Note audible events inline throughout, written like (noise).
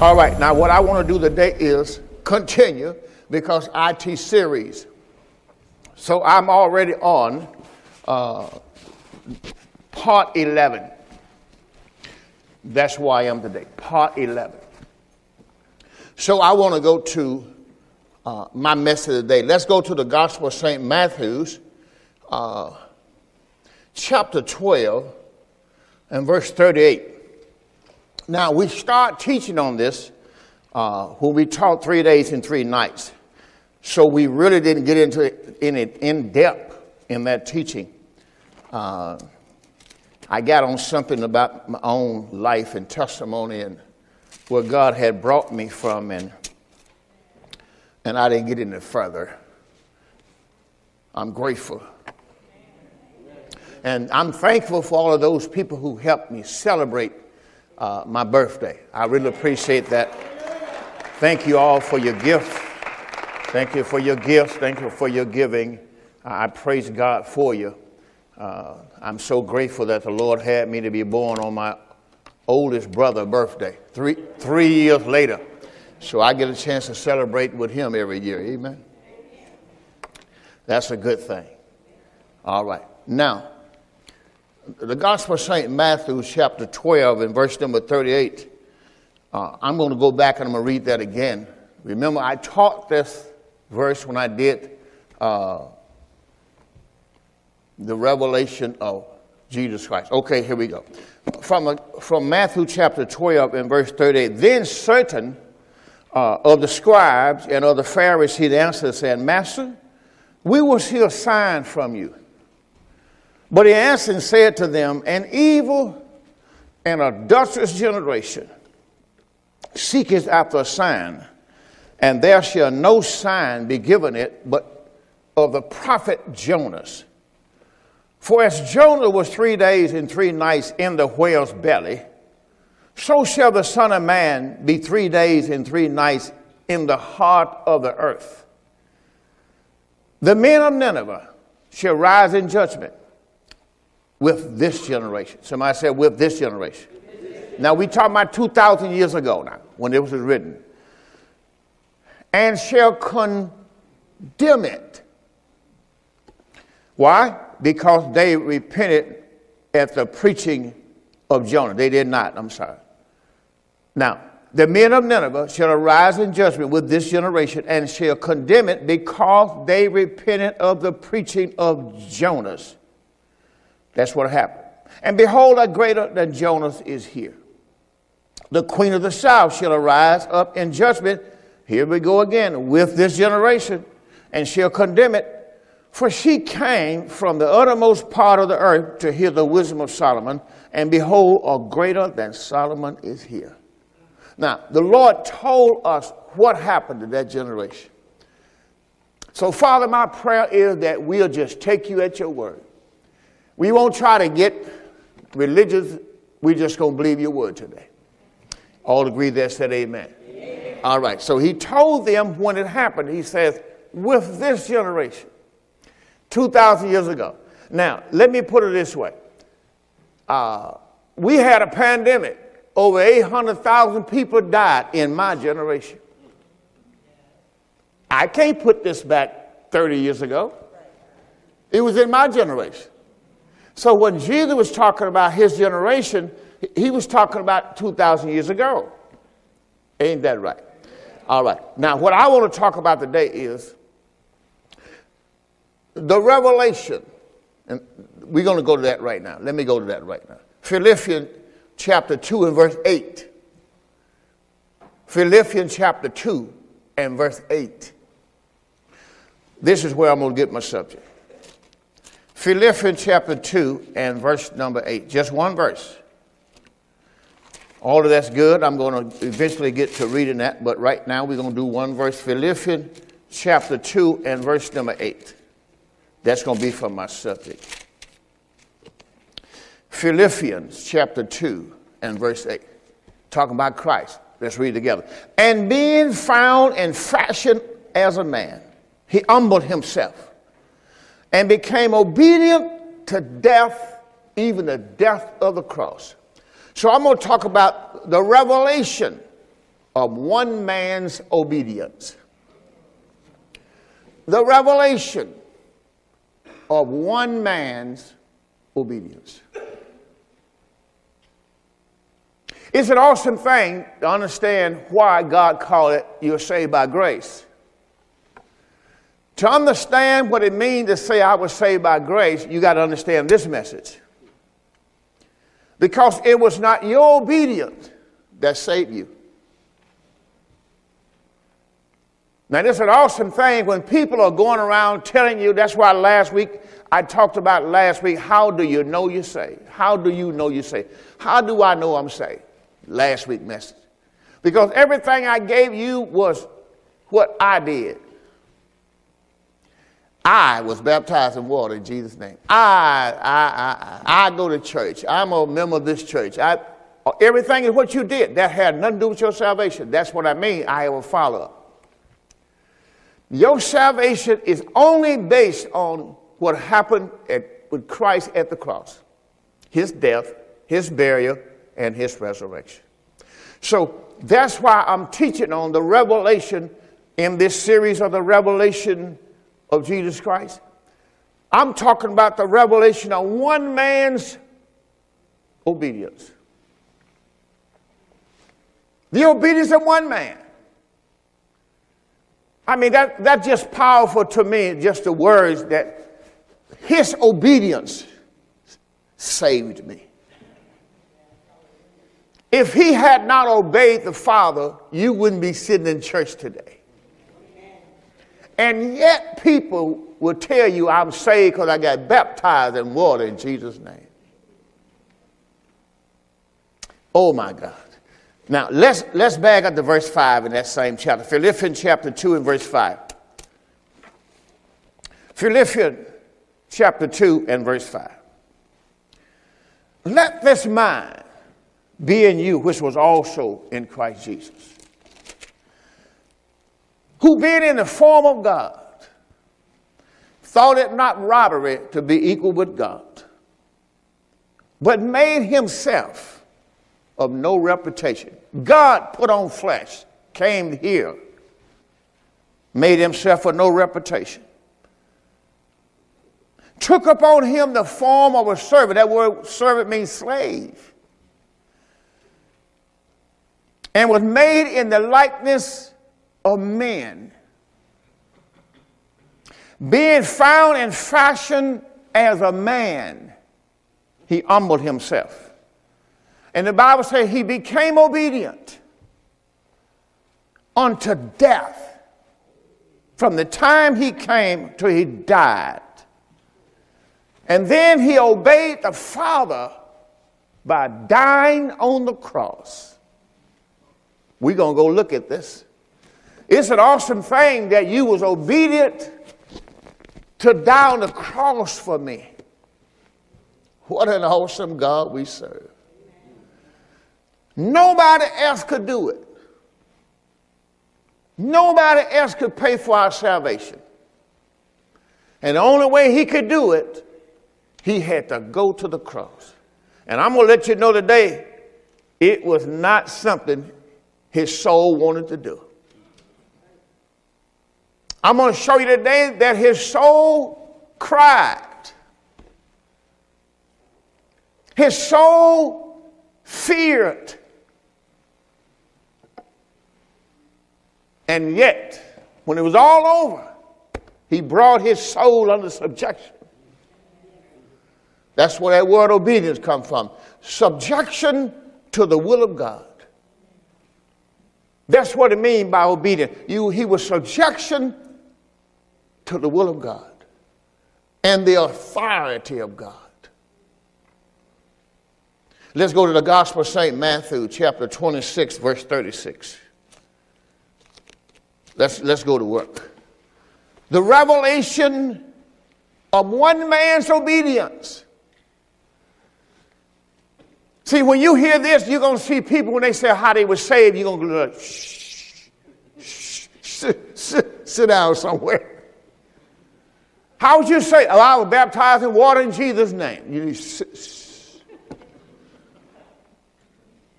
All right, now what I want to do today is continue because IT series. So I'm already on uh, part 11. That's why I am today, part 11. So I want to go to uh, my message today. Let's go to the Gospel of St. Matthew's, uh, chapter 12, and verse 38. Now, we start teaching on this uh, when we taught three days and three nights. So we really didn't get into it in, in depth in that teaching. Uh, I got on something about my own life and testimony and where God had brought me from, and, and I didn't get any further. I'm grateful. And I'm thankful for all of those people who helped me celebrate uh, my birthday. I really appreciate that. Thank you all for your gifts. Thank you for your gifts. Thank you for your giving. I praise God for you. Uh, I'm so grateful that the Lord had me to be born on my oldest brother's birthday, three, three years later. So I get a chance to celebrate with him every year. Amen. That's a good thing. All right. Now, the Gospel of St. Matthew, chapter 12, and verse number 38. Uh, I'm going to go back and I'm going to read that again. Remember, I taught this verse when I did uh, the revelation of Jesus Christ. Okay, here we go. From, a, from Matthew chapter 12 and verse 38. Then certain uh, of the scribes and of the Pharisees answered, saying, Master, we will see a sign from you. But he answered and said to them, An evil and adulterous generation seeketh after a sign, and there shall no sign be given it but of the prophet Jonas. For as Jonah was three days and three nights in the whale's belly, so shall the Son of Man be three days and three nights in the heart of the earth. The men of Nineveh shall rise in judgment with this generation. Somebody said, with this generation. Now, we talk about 2,000 years ago now, when it was written. And shall condemn it. Why? Because they repented at the preaching of Jonah. They did not, I'm sorry. Now, the men of Nineveh shall arise in judgment with this generation and shall condemn it because they repented of the preaching of Jonas. That's what happened. And behold, a greater than Jonas is here. The queen of the south shall arise up in judgment. Here we go again with this generation, and shall condemn it. For she came from the uttermost part of the earth to hear the wisdom of Solomon, and behold, a greater than Solomon is here. Now, the Lord told us what happened to that generation. So, Father, my prayer is that we'll just take you at your word. We won't try to get religious. We're just going to believe your word today. All agree there said amen. amen. All right. So he told them when it happened, he says, with this generation, 2,000 years ago. Now, let me put it this way. Uh, we had a pandemic. Over 800,000 people died in my generation. I can't put this back 30 years ago. It was in my generation. So when Jesus was talking about his generation, he was talking about 2,000 years ago. Ain't that right? All right. Now, what I want to talk about today is the revelation. And we're going to go to that right now. Let me go to that right now. Philippians chapter 2 and verse 8. Philippians chapter 2 and verse 8. This is where I'm going to get my subject. Philippians chapter 2 and verse number 8. Just one verse. All of that's good. I'm going to eventually get to reading that, but right now we're going to do one verse. Philippians chapter 2 and verse number 8. That's going to be for my subject. Philippians chapter 2 and verse 8. Talking about Christ. Let's read together. And being found in fashion as a man, he humbled himself and became obedient to death, even the death of the cross. So I'm going to talk about the revelation of one man's obedience. The revelation of one man's obedience. It's an awesome thing to understand why God called it you're saved by grace. To understand what it means to say I was saved by grace, you got to understand this message. Because it was not your obedience that saved you. Now, this is an awesome thing when people are going around telling you, that's why last week I talked about last week, how do you know you're saved? How do you know you're saved? How do I know I'm saved? Last week message. Because everything I gave you was what I did. I was baptized in water in Jesus' name. I, I, I, I go to church. I'm a member of this church. I, everything is what you did. That had nothing to do with your salvation. That's what I mean. I have a follow up. Your salvation is only based on what happened at, with Christ at the cross his death, his burial, and his resurrection. So that's why I'm teaching on the revelation in this series of the revelation of Jesus Christ. I'm talking about the revelation of one man's obedience. The obedience of one man. I mean, that, that's just powerful to me, just the words that his obedience saved me. If he had not obeyed the Father, you wouldn't be sitting in church today. And yet, people will tell you I'm saved because I got baptized in water in Jesus' name. Oh my God. Now, let's, let's back up to verse 5 in that same chapter. Philippians chapter 2 and verse 5. Philippians chapter 2 and verse 5. Let this mind be in you, which was also in Christ Jesus, who being in the form of God, thought it not robbery to be equal with God, but made himself of no reputation. God put on flesh, came here, made himself of no reputation. Took upon him the form of a servant. That word servant means slave. And was made in the likeness of men. Being found in fashion as a man, he humbled himself and the Bible says he became obedient unto death from the time he came till he died. And then he obeyed the Father by dying on the cross. We're going to go look at this. It's an awesome thing that you was obedient to die on the cross for me. What an awesome God we serve. Nobody else could do it. Nobody else could pay for our salvation. And the only way he could do it, he had to go to the cross. And I'm going to let you know today, it was not something his soul wanted to do. I'm going to show you today that his soul cried. His soul feared. And yet, when it was all over, he brought his soul under subjection. That's where that word obedience comes from. Subjection to the will of God. That's what it means by obedience. You, he was subjection to the will of God and the authority of God. Let's go to the Gospel of St. Matthew, chapter 26, verse 36. Let's, let's go to work. The revelation of one man's obedience. See, when you hear this, you're going to see people when they say how they were saved, you're going to go, shh, shh, sit, sit down somewhere. How would you say, oh, I was baptized in water in Jesus' name? You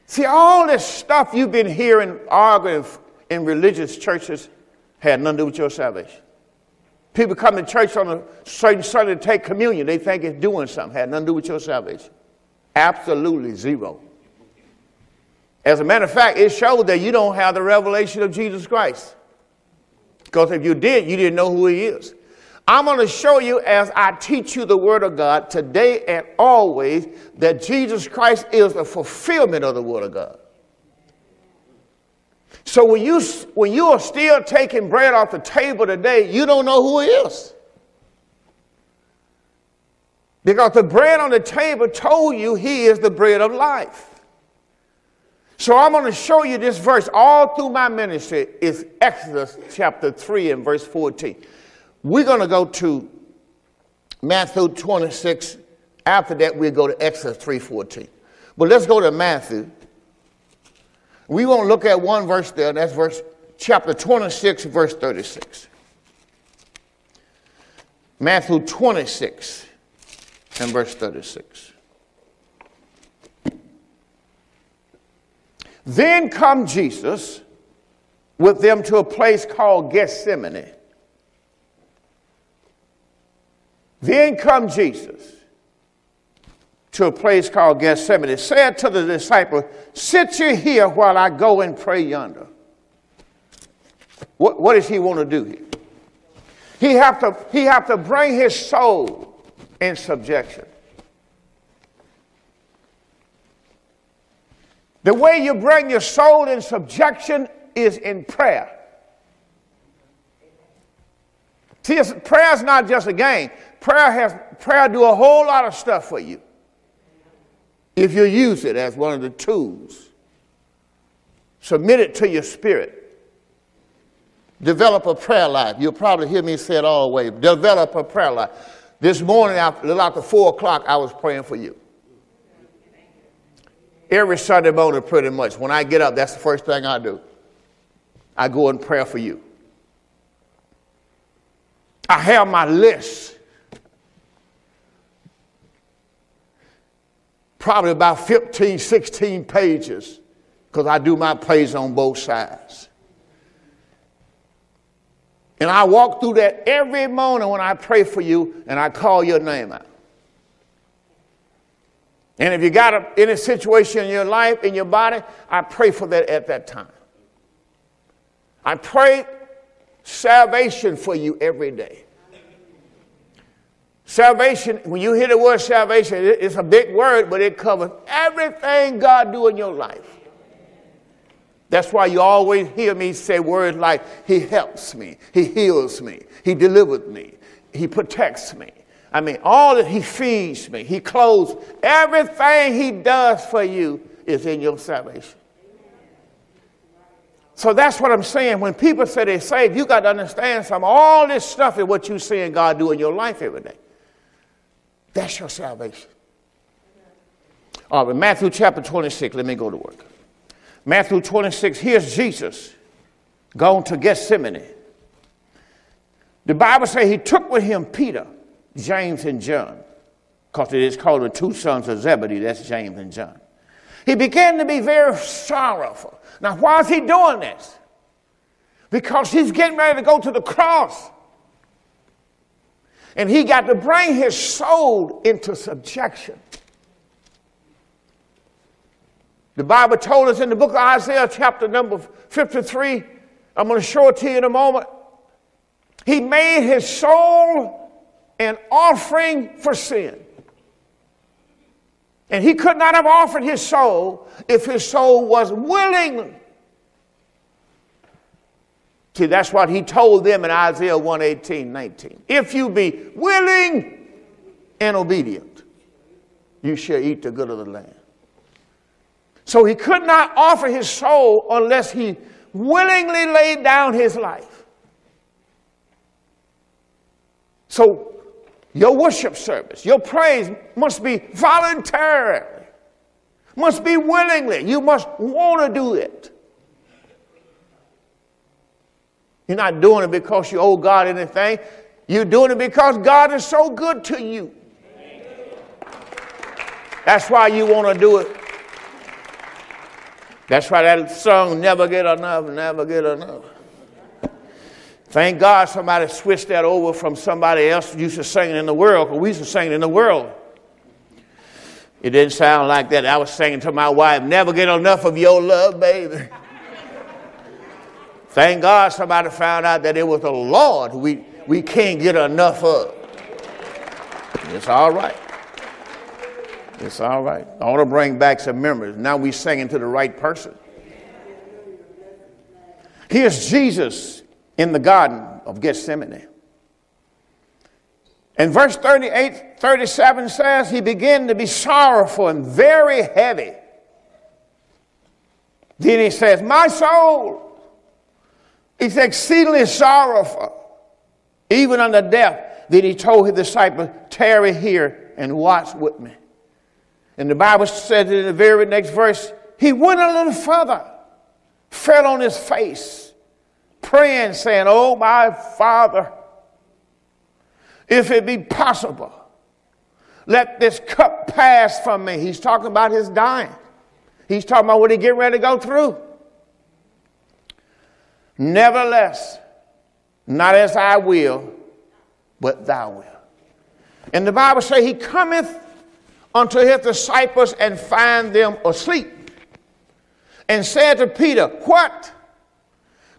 See, all this stuff you've been hearing, arguing in religious churches, had nothing to do with your salvation. People come to church on a certain Sunday to take communion. They think it's doing something. Had nothing to do with your salvation. Absolutely zero. As a matter of fact, it showed that you don't have the revelation of Jesus Christ. Because if you did, you didn't know who he is. I'm going to show you as I teach you the Word of God today and always that Jesus Christ is the fulfillment of the Word of God. So when you, when you are still taking bread off the table today, you don't know who He is. Because the bread on the table told you He is the bread of life. So I'm going to show you this verse all through my ministry. It's Exodus chapter 3 and verse 14. We're going to go to Matthew 26. After that, we'll go to Exodus 3.14. But let's go to Matthew. We won't look at one verse there. That's verse chapter 26, verse 36. Matthew 26 and verse 36. Then come Jesus with them to a place called Gethsemane Then come Jesus to a place called Gethsemane, said to the disciples, Sit you here while I go and pray yonder. What, what does he want to do here? He have to, he have to bring his soul in subjection. The way you bring your soul in subjection is in prayer. See, prayer is not just a game. Prayer has prayer do a whole lot of stuff for you if you use it as one of the tools. Submit it to your spirit. Develop a prayer life. You'll probably hear me say it all the way. Develop a prayer life. This morning, after, little after four o'clock, I was praying for you. Every Sunday morning, pretty much. When I get up, that's the first thing I do. I go and pray for you. I have my list. Probably about 15, 16 pages, because I do my plays on both sides. And I walk through that every morning when I pray for you and I call your name out. And if you got a, any situation in your life, in your body, I pray for that at that time. I pray salvation for you every day. Salvation, when you hear the word salvation, it's a big word, but it covers everything God do in your life. That's why you always hear me say words like, He helps me, He heals me, He delivers me, He protects me. I mean, all that He feeds me, He clothes, everything He does for you is in your salvation. So that's what I'm saying. When people say they're saved, you got to understand some all this stuff is what you're seeing God do in your life every day. That's your salvation. All right, Matthew chapter 26, let me go to work. Matthew 26, here's Jesus going to Gethsemane. The Bible says he took with him Peter, James, and John, because it is called the two sons of Zebedee, that's James and John. He began to be very sorrowful. Now, why is he doing this? Because he's getting ready to go to the cross. And he got to bring his soul into subjection. The Bible told us in the book of Isaiah, chapter number 53, I'm going to show it to you in a moment. He made his soul an offering for sin. And he could not have offered his soul if his soul was willing. See, that's what he told them in Isaiah 118, 19. If you be willing and obedient, you shall eat the good of the land. So he could not offer his soul unless he willingly laid down his life. So your worship service, your praise must be voluntarily, must be willingly. You must want to do it. You're not doing it because you owe God anything. You're doing it because God is so good to you. That's why you want to do it. That's why that song, Never Get Enough, Never Get Enough. Thank God somebody switched that over from somebody else used to sing in the world, because we used to sing in the world. It didn't sound like that. I was singing to my wife, Never get enough of your love, baby. (laughs) Thank God somebody found out that it was the Lord we, we can't get enough of. It's all right. It's all right. I want to bring back some memories. Now we're singing to the right person. Here's Jesus in the Garden of Gethsemane. And verse 38, 37 says, He began to be sorrowful and very heavy. Then he says, My soul is exceedingly sorrowful, even unto death. Then he told his disciples, Tarry here and watch with me. And the Bible says in the very next verse, he went a little further, fell on his face, praying, saying, Oh, my Father, if it be possible, let this cup pass from me. He's talking about his dying. He's talking about what he getting ready to go through. Nevertheless, not as I will, but thou will. And the Bible says he cometh unto his disciples and find them asleep. And said to Peter, What?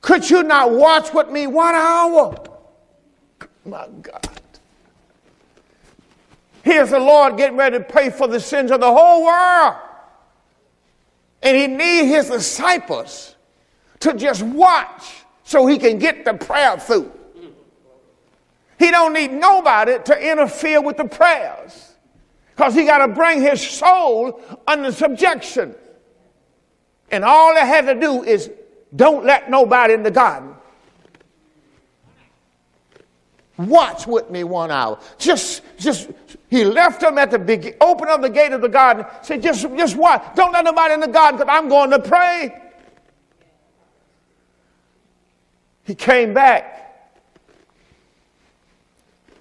Could you not watch with me one hour? My God. Here's the Lord getting ready to pay for the sins of the whole world. And he needs his disciples to just watch so he can get the prayer through. He don't need nobody to interfere with the prayers because he got to bring his soul under subjection. And all they had to do is don't let nobody in the garden. Watch with me one hour. Just, just, he left them at the big, open up the gate of the garden. Said, just, just watch. Don't let nobody in the garden because I'm going to pray. He came back.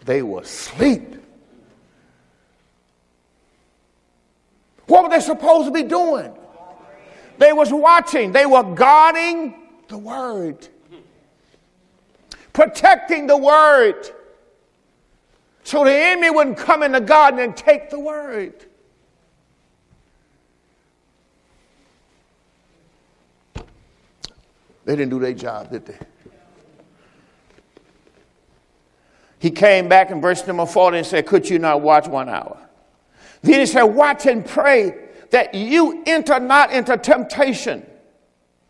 They were asleep. What were they supposed to be doing? They was watching. They were guarding the word. Protecting the word. So the enemy wouldn't come in the garden and take the word. They didn't do their job, did they? He came back in verse number 40 and said, Could you not watch one hour? Then he said, Watch and pray that you enter not into temptation.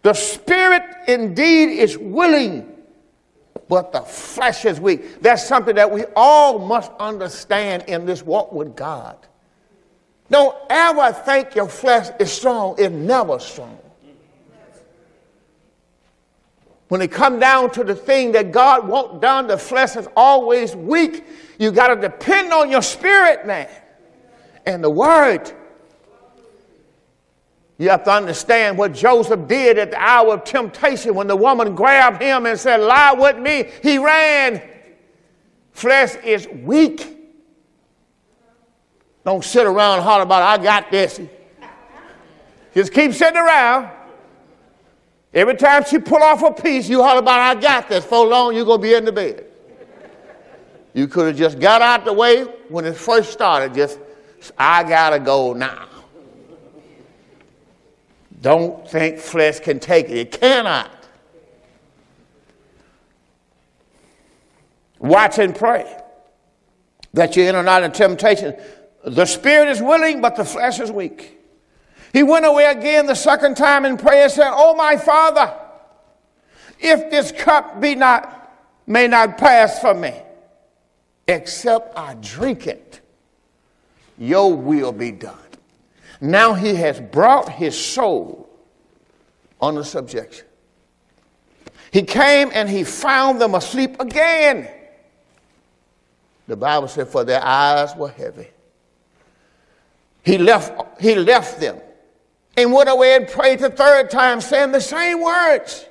The spirit indeed is willing, but the flesh is weak. That's something that we all must understand in this walk with God. Don't ever think your flesh is strong, it's never strong. When it come down to the thing that God wants done, the flesh is always weak. You got to depend on your spirit, man, and the word. You have to understand what Joseph did at the hour of temptation when the woman grabbed him and said, Lie with me. He ran. Flesh is weak. Don't sit around and holler about, I got this. Just keep sitting around. Every time she pull off a piece, you holler about, I got this. For long, you're going to be in the bed. You could have just got out the way when it first started, just, I got to go now. Don't think flesh can take it. It cannot. Watch and pray that you enter not in temptation. The spirit is willing, but the flesh is weak. He went away again the second time in prayer and said, Oh, my Father, if this cup be not, may not pass from me, except I drink it, your will be done. Now he has brought his soul under subjection. He came and he found them asleep again. The Bible said, For their eyes were heavy. He left, he left them and went away and prayed the third time, saying the same words.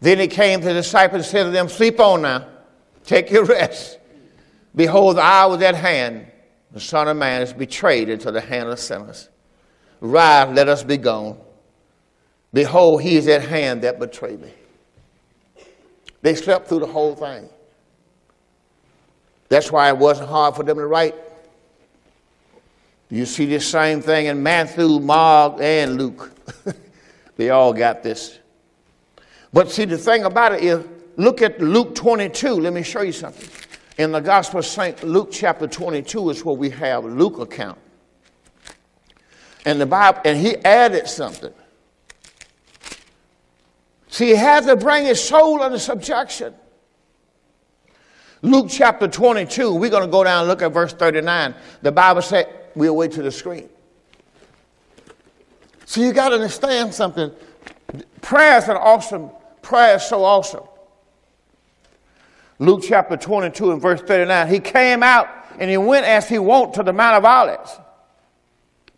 Then he came to the disciples and said to them, Sleep on now, take your rest. Behold, the hour at hand. The Son of Man is betrayed into the hand of sinners. Rise, let us be gone. Behold, he is at hand that betrayed me. They slept through the whole thing. That's why it wasn't hard for them to write. You see this same thing in Matthew, Mark, and Luke. (laughs) they all got this. But see, the thing about it is, look at Luke 22. Let me show you something. In the Gospel of St. Luke, chapter 22, is where we have Luke account. And the Bible, and he added something. See, he had to bring his soul under subjection. Luke chapter 22, we're going to go down and look at verse 39. The Bible said, we'll wait to the screen. So you got to understand something. Prayer is an awesome, prayer is so awesome. Luke chapter 22 and verse 39. He came out and he went as he went to the Mount of Olives.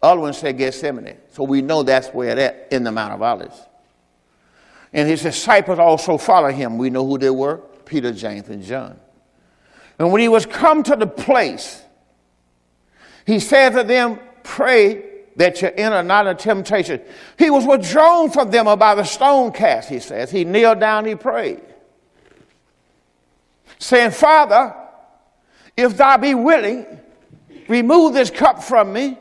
Other ones said Gethsemane. So we know that's where that in the Mount of Olives. And his disciples also followed him. We know who they were Peter, James, and John. And when he was come to the place, he said to them, Pray that you enter not into temptation. He was withdrawn from them about the stone cast, he says. He kneeled down, he prayed, saying, Father, if thou be willing, remove this cup from me.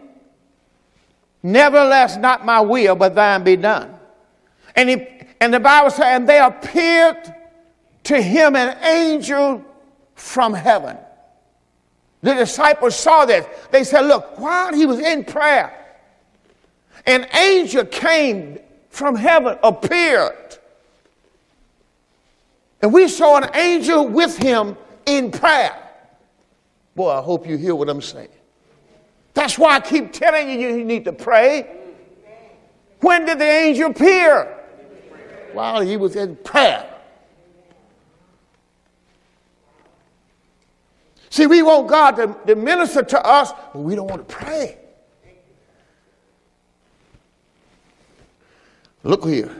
Nevertheless, not my will, but thine be done. And, he, and the Bible says, and they appeared to him an angel from heaven. The disciples saw this. They said, Look, while he was in prayer, an angel came from heaven, appeared. And we saw an angel with him in prayer. Boy, I hope you hear what I'm saying. That's why I keep telling you you need to pray. When did the angel appear? While he was in prayer. See, we want God to, to minister to us, but we don't want to pray. Look here.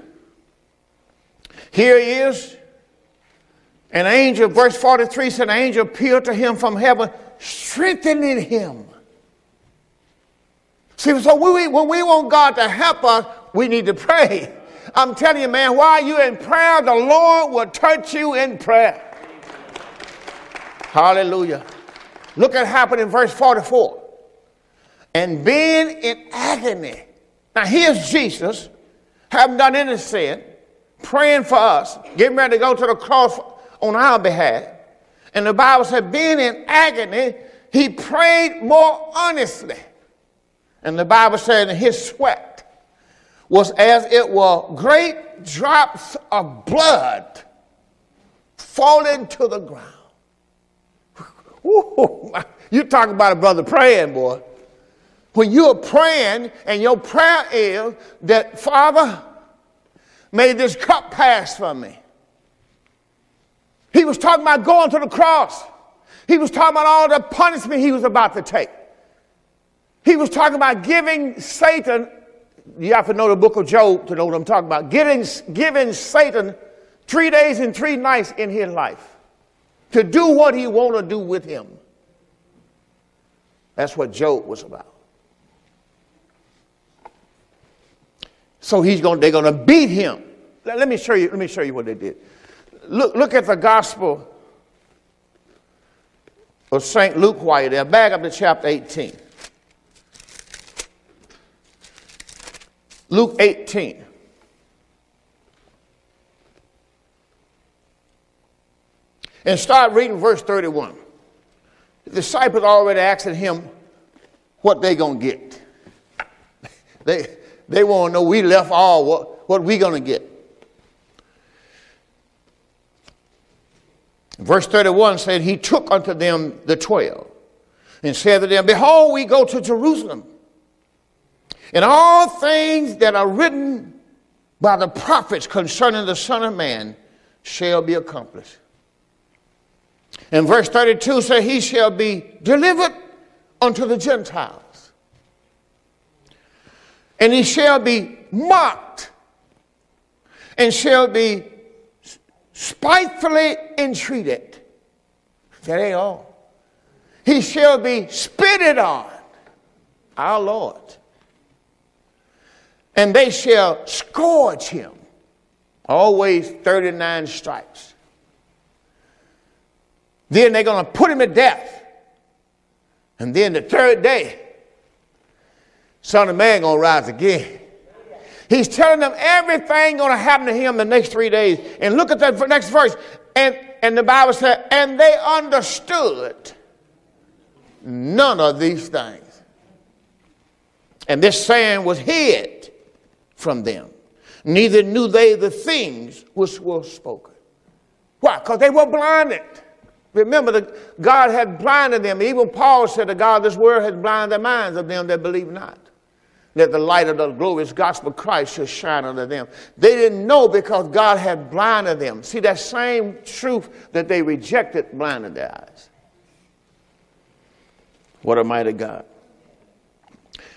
Here he is. An angel, verse 43 said, an angel appeared to him from heaven, strengthening him. See, so when we, when we want God to help us, we need to pray. I'm telling you, man, while you're in prayer, the Lord will touch you in prayer. Hallelujah. Look at happened in verse 44. And being in agony. Now here's Jesus, having done any sin, praying for us, getting ready to go to the cross on our behalf. And the Bible said, being in agony, he prayed more earnestly. And the Bible said, his sweat was as it were great drops of blood falling to the ground. (laughs) Ooh, you talk about a brother praying, boy. When you're praying and your prayer is that, Father, may this cup pass from me. He was talking about going to the cross. He was talking about all the punishment he was about to take. He was talking about giving Satan, you have to know the book of Job to know what I'm talking about, giving, giving Satan three days and three nights in his life to do what he want to do with him. That's what Job was about. So he's going, they're going to beat him. Let me show you, let me show you what they did. Look, look at the gospel of St. Luke while there. Back up to chapter 18. Luke 18. And start reading verse 31. The disciples already asking him what they gonna get. (laughs) they they want to know we left all what, what we gonna get. Verse 31 said, He took unto them the twelve and said to them, Behold, we go to Jerusalem. And all things that are written by the prophets concerning the Son of Man shall be accomplished. And verse 32 says, He shall be delivered unto the Gentiles. And he shall be mocked and shall be spitefully entreated. That ain't all. He shall be spitted on, our Lord. and they shall scourge him. Always 39 stripes. Then they're going to put him to death. And then the third day, Son of Man going to rise again. He's telling them everything going to happen to him the next three days. And look at that next verse. And, and the Bible said, and they understood none of these things. And this saying was hid from them. Neither knew they the things which were spoken. Why? Because they were blinded. Remember, that God had blinded them. Even Paul said to God, this world has blinded the minds of them that believe not. That the light of the glorious gospel of Christ should shine unto them. They didn't know because God had blinded them. See, that same truth that they rejected blinded their eyes. What a mighty God.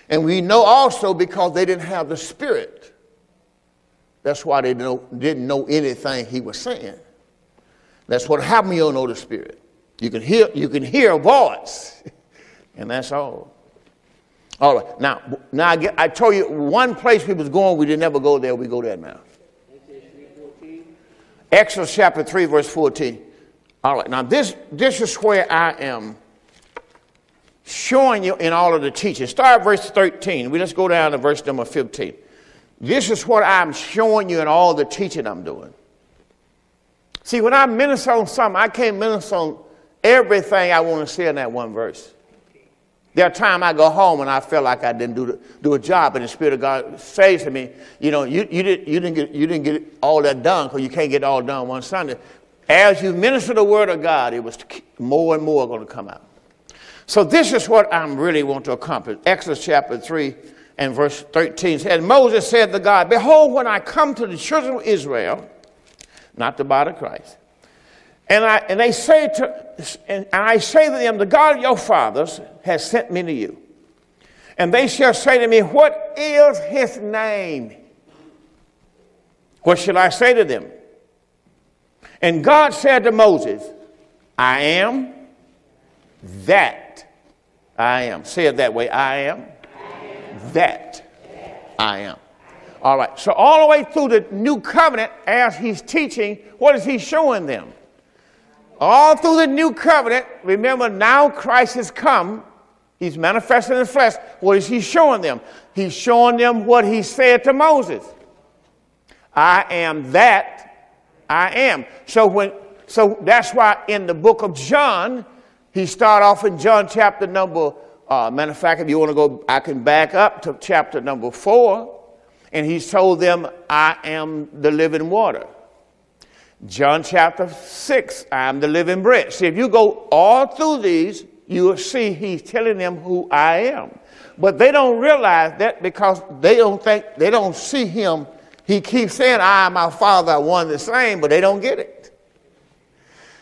And we know also because they didn't have the Spirit. That's why they didn't know anything he was saying. That's what happens when you don't know the Spirit. You can hear, you can hear a voice, (laughs) and that's all. All right. Now, now I, get, I told you one place we was going, we didn't ever go there. We go there now. Exodus chapter 3, verse 14. All right. Now, this, this is where I am showing you in all of the teaching. Start verse 13. We just go down to verse number 15. This is what I'm showing you in all the teaching I'm doing. See, when I minister on something, I can't minister on everything I want to say in that one verse. There are times I go home and I feel like I didn't do, do a job, and the Spirit of God says to me, you know, you, you, did, you, didn't, get, you didn't get all that done because you can't get all done one Sunday. As you minister the Word of God, it was more and more going to come out. So this is what I'm really want to accomplish. Exodus chapter 3 and verse 13 said, Moses said to God, Behold, when I come to the children of Israel, not the body of Christ. And, I, and they say to, and I say to them, the God of your fathers has sent me to you. And they shall say to me, What is his name? What shall I say to them? And God said to Moses, I am that I am. Say it that way I am, I am. that I am. All right. So all the way through the new covenant, as he's teaching, what is he showing them? All through the new covenant, remember now Christ has come. He's manifested in the flesh. What is he showing them? He's showing them what he said to Moses. I am that I am. So when so that's why in the book of John, he start off in John chapter number, uh, matter of fact, if you want to go, I can back up to chapter number four and he told them, I am the living water. John chapter 6, I am the living bread. See, if you go all through these, you will see he's telling them who I am. But they don't realize that because they don't think, they don't see him. He keeps saying, I and my Father one the same, but they don't get it.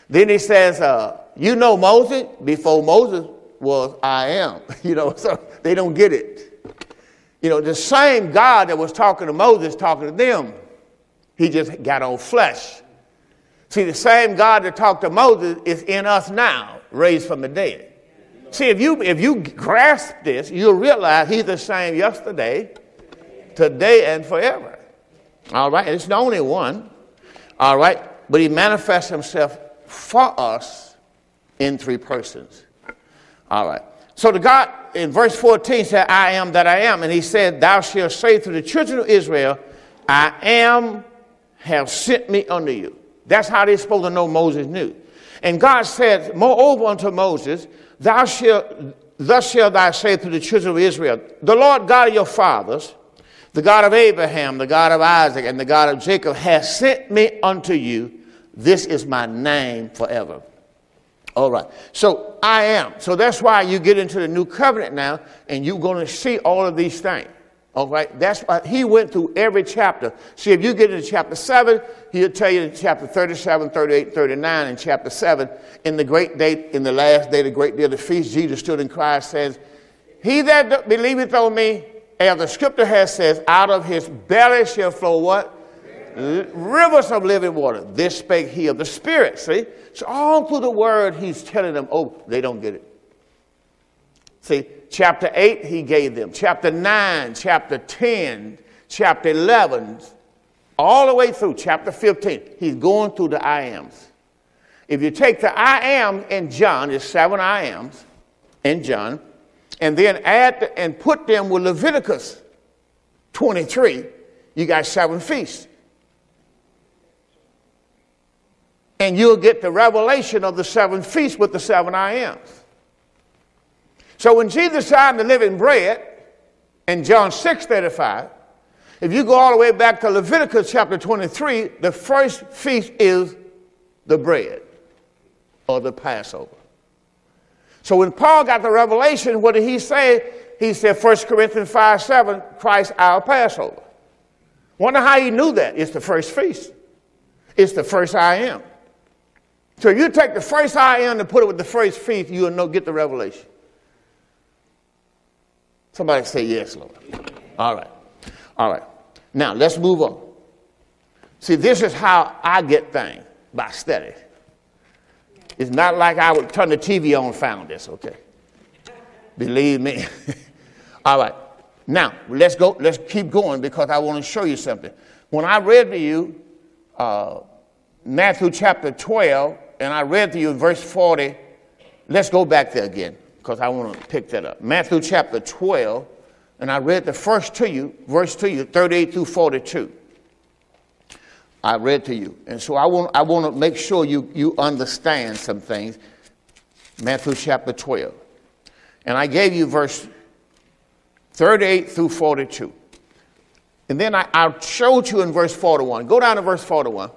Then he says, uh, You know Moses? Before Moses was, I am. (laughs) You know, so they don't get it. You know, the same God that was talking to Moses talking to them, he just got on flesh. See, the same God that talked to Moses is in us now, raised from the dead. See, if you, if you grasp this, you'll realize he's the same yesterday, today, and forever. All right? It's the only one. All right? But he manifests himself for us in three persons. All right. So the God in verse 14 said, I am that I am. And he said, Thou shalt say to the children of Israel, I am have sent me unto you. That's how they're supposed to know Moses knew. And God said, Moreover unto Moses, Thou shalt, thus shalt thou say to the children of Israel, The Lord God of your fathers, the God of Abraham, the God of Isaac, and the God of Jacob has sent me unto you. This is my name forever. All right. So I am. So that's why you get into the new covenant now, and you're going to see all of these things. All right. That's why he went through every chapter. See, if you get into chapter 7, he'll tell you in chapter 37, 38, 39, and chapter 7, in the great day, in the last day, the great day of the feast, Jesus stood in Christ, says, He that believeth on me, as the scripture has says, out of his belly shall flow what? Rivers of living water. This spake he of the Spirit. See? So all through the word, he's telling them, oh, they don't get it. See, chapter 8, he gave them. Chapter 9, chapter 10, chapter 11, all the way through chapter 15, he's going through the I ams. If you take the I am in John, there's seven I ams in John, and then add the, and put them with Leviticus 23, you got seven feasts. And you'll get the revelation of the seven feasts with the seven I ams. So when Jesus signed the living bread in John 6 35, if you go all the way back to Leviticus chapter 23, the first feast is the bread or the Passover. So when Paul got the revelation, what did he say? He said, 1 Corinthians 5 7, Christ our Passover. Wonder how he knew that? It's the first feast. It's the first I am. So you take the first I am and put it with the first feast, you'll know, get the revelation. Somebody say yes, Lord. All right. All right. Now let's move on. See, this is how I get things by study. It's not like I would turn the TV on and found this, okay? Believe me. (laughs) All right. Now, let's go, let's keep going because I want to show you something. When I read to you uh, Matthew chapter 12, and I read to you verse 40, let's go back there again because I want to pick that up. Matthew chapter 12, and I read the first to you, verse to you, 38 through 42. I read to you. And so I want, I want to make sure you, you understand some things. Matthew chapter 12. And I gave you verse 38 through 42. And then I, I showed you in verse 41. Go down to verse 41.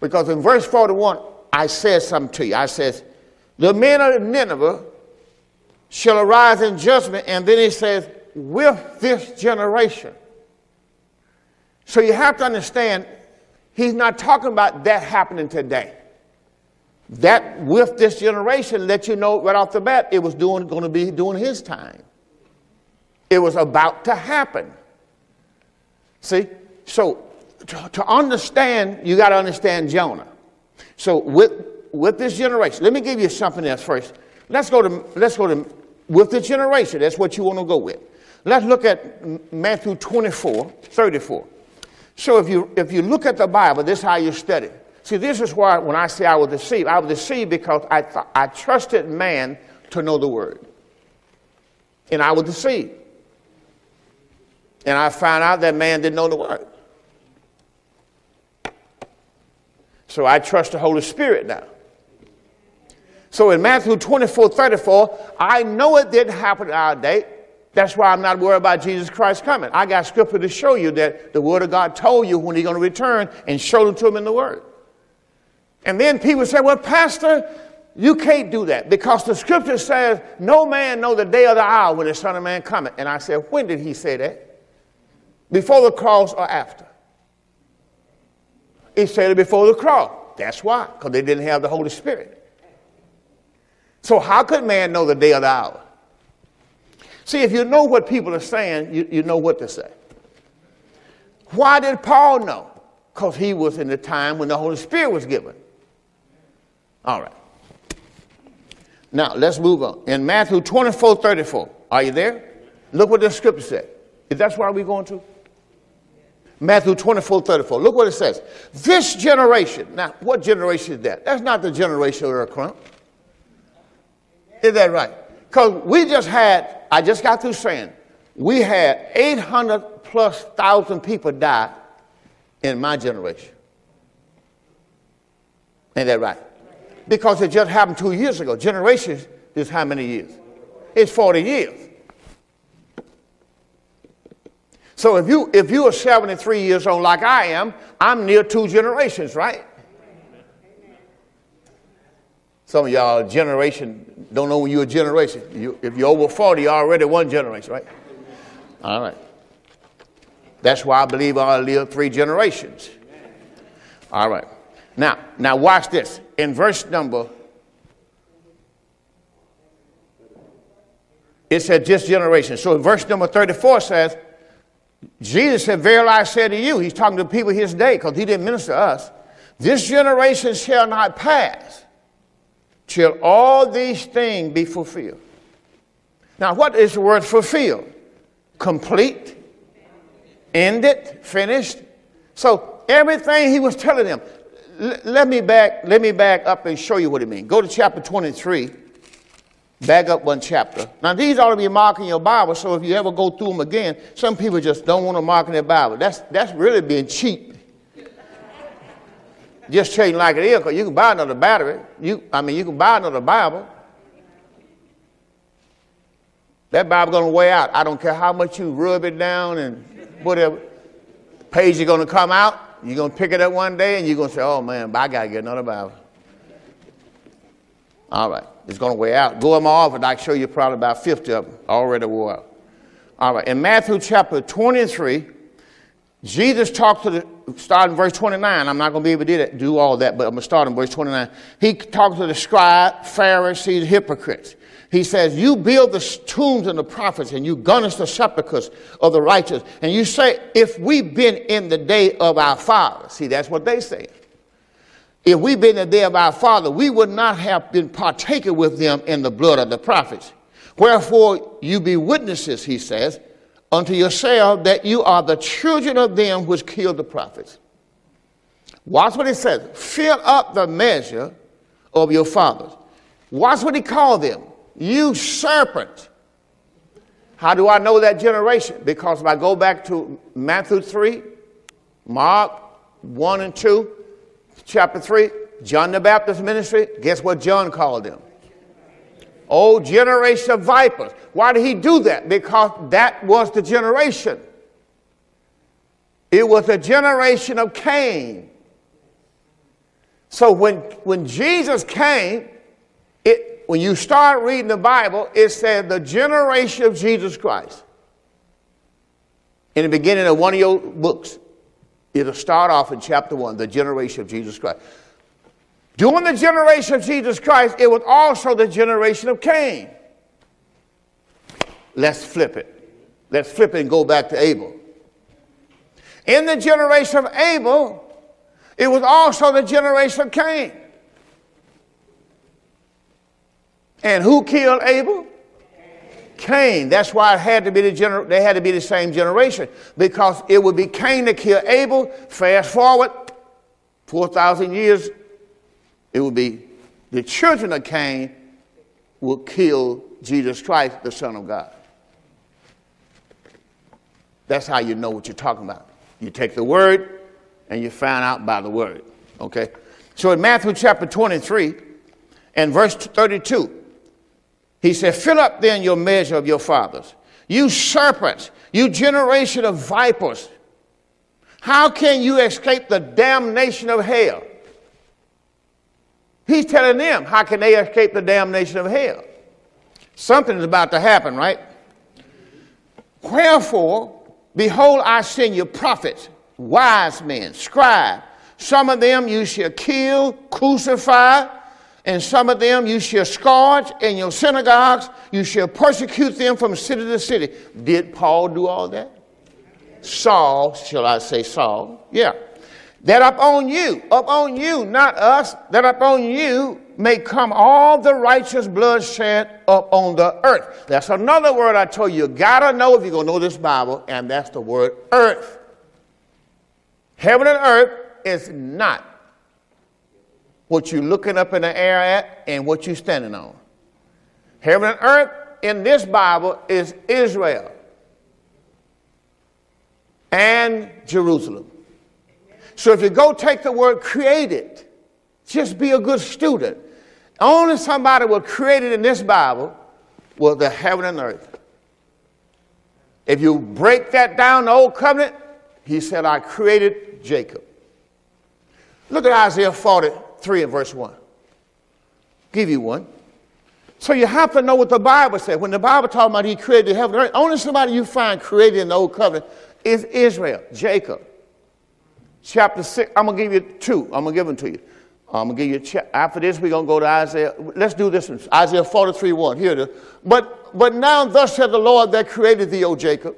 Because in verse 41, I said something to you. I said, the men of Nineveh shall arise in judgment, and then he says, with this generation. So you have to understand, he's not talking about that happening today. That with this generation let you know right off the bat it was doing, going to be doing his time. It was about to happen. See? So to, to understand, you got to understand Jonah. So with with this generation, let me give you something else first. Let's go to, let's go to, with this generation, that's what you want to go with. Let's look at Matthew 24, 34. So if you, if you look at the Bible, this is how you study. See, this is why when I say I was deceived, I was deceived because I, th- I trusted man to know the word. And I was deceived. And I found out that man didn't know the word. So I trust the Holy Spirit now. So in Matthew 24, 34, I know it didn't happen in our day. That's why I'm not worried about Jesus Christ coming. I got scripture to show you that the Word of God told you when He's going to return and showed it to Him in the Word. And then people say, well, Pastor, you can't do that because the scripture says, no man know the day or the hour when the Son of Man cometh. And I said, when did He say that? Before the cross or after? He said it before the cross. That's why, because they didn't have the Holy Spirit. So, how could man know the day or the hour? See, if you know what people are saying, you, you know what to say. Why did Paul know? Because he was in the time when the Holy Spirit was given. All right. Now, let's move on. In Matthew 24 34, are you there? Look what the scripture said. Is that where we're going to? Matthew 24 34. Look what it says. This generation. Now, what generation is that? That's not the generation of crump. Is that right? Because we just had, I just got through saying, we had 800 plus thousand people die in my generation. Ain't that right? Because it just happened two years ago. Generations is how many years? It's 40 years. So if you if you are 73 years old like I am, I'm near two generations, right? Some of y'all generation don't know when you're a generation. You, if you're over 40, you're already one generation, right? All right. That's why I believe I'll live three generations. All right. Now, now watch this. In verse number, it said this generation. So in verse number 34 says, Jesus said, Verily I say to you, he's talking to people his day because he didn't minister to us, this generation shall not pass till all these things be fulfilled. Now, what is the word fulfilled? Complete ended, finished. So everything he was telling them, let me back, let me back up and show you what it means. Go to chapter 23. Back up one chapter. Now these ought to be marking your Bible, so if you ever go through them again, some people just don't want to mark in their Bible. That's that's really being cheap. Just treating like it is, because you can buy another battery. You, I mean, you can buy another Bible. That Bible going to wear out. I don't care how much you rub it down and whatever. Page is going to come out. You're going to pick it up one day and you're going to say, oh man, I got to get another Bible. All right. It's going to wear out. Go in my office. I can show you probably about 50 of them already wore out. All right. In Matthew chapter 23, Jesus talked to the, starting verse 29. I'm not going to be able to do, all that, but I'm going to start in verse 29. He talks to the scribe, Pharisees, hypocrites. He says, You build the tombs and the prophets, and you garnish the sepulchres of the righteous. And you say, If we've been in the day of our father, see, that's what they say. If we've been in the day of our father, we would not have been partaken with them in the blood of the prophets. Wherefore, you be witnesses, he says, unto yourself that you are the children of them which killed the prophets. Watch what he says fill up the measure of your fathers. Watch what he called them you serpent. How do I know that generation? Because if I go back to Matthew 3, Mark 1 and 2, chapter 3, John the Baptist ministry, guess what John called them? Oh, generation of vipers. Why did he do that? Because that was the generation. It was a generation of Cain. So when, when Jesus came, it, when you start reading the Bible, it said the generation of Jesus Christ. In the beginning of one of your books, it'll start off in chapter one, the generation of Jesus Christ. During the generation of Jesus Christ, it was also the generation of Cain. Let's flip it. Let's flip it and go back to Abel. In the generation of Abel, it was also the generation of Cain. And who killed Abel? Cain. That's why it had to be the gener- they had to be the same generation because it would be Cain that killed Abel. Fast forward 4,000 years, it would be the children of Cain will kill Jesus Christ, the Son of God. That's how you know what you're talking about. You take the word and you find out by the word. Okay? So in Matthew chapter 23 and verse 32, he said, Fill up then your measure of your fathers. You serpents, you generation of vipers. How can you escape the damnation of hell? He's telling them, how can they escape the damnation of hell? Something is about to happen, right? Wherefore, behold, I send you prophets, wise men, scribes. Some of them you shall kill, crucify, and some of them you shall scourge in your synagogues, you shall persecute them from city to city. Did Paul do all that? Saul, shall I say Saul? Yeah. That upon you, upon you, not us, that upon you may come all the righteous blood shed up on the earth. That's another word I told you. You gotta know if you're gonna know this Bible, and that's the word earth. Heaven and earth is not what you're looking up in the air at and what you're standing on. Heaven and earth in this Bible is Israel and Jerusalem. So if you go take the word created, just be a good student. Only somebody was created in this Bible was the heaven and earth. If you break that down, the old covenant, he said, I created Jacob. Look at Isaiah 40, 3 and verse 1. Give you one. So you have to know what the Bible said. When the Bible talks about he created heaven and earth, only somebody you find created in the old covenant is Israel, Jacob. Chapter 6, I'm going to give you two. I'm going to give them to you. I'm going to give you, after this, we're going to go to Isaiah. Let's do this one. Isaiah 43 1. Here it is. But, but now, thus said the Lord that created thee, O Jacob.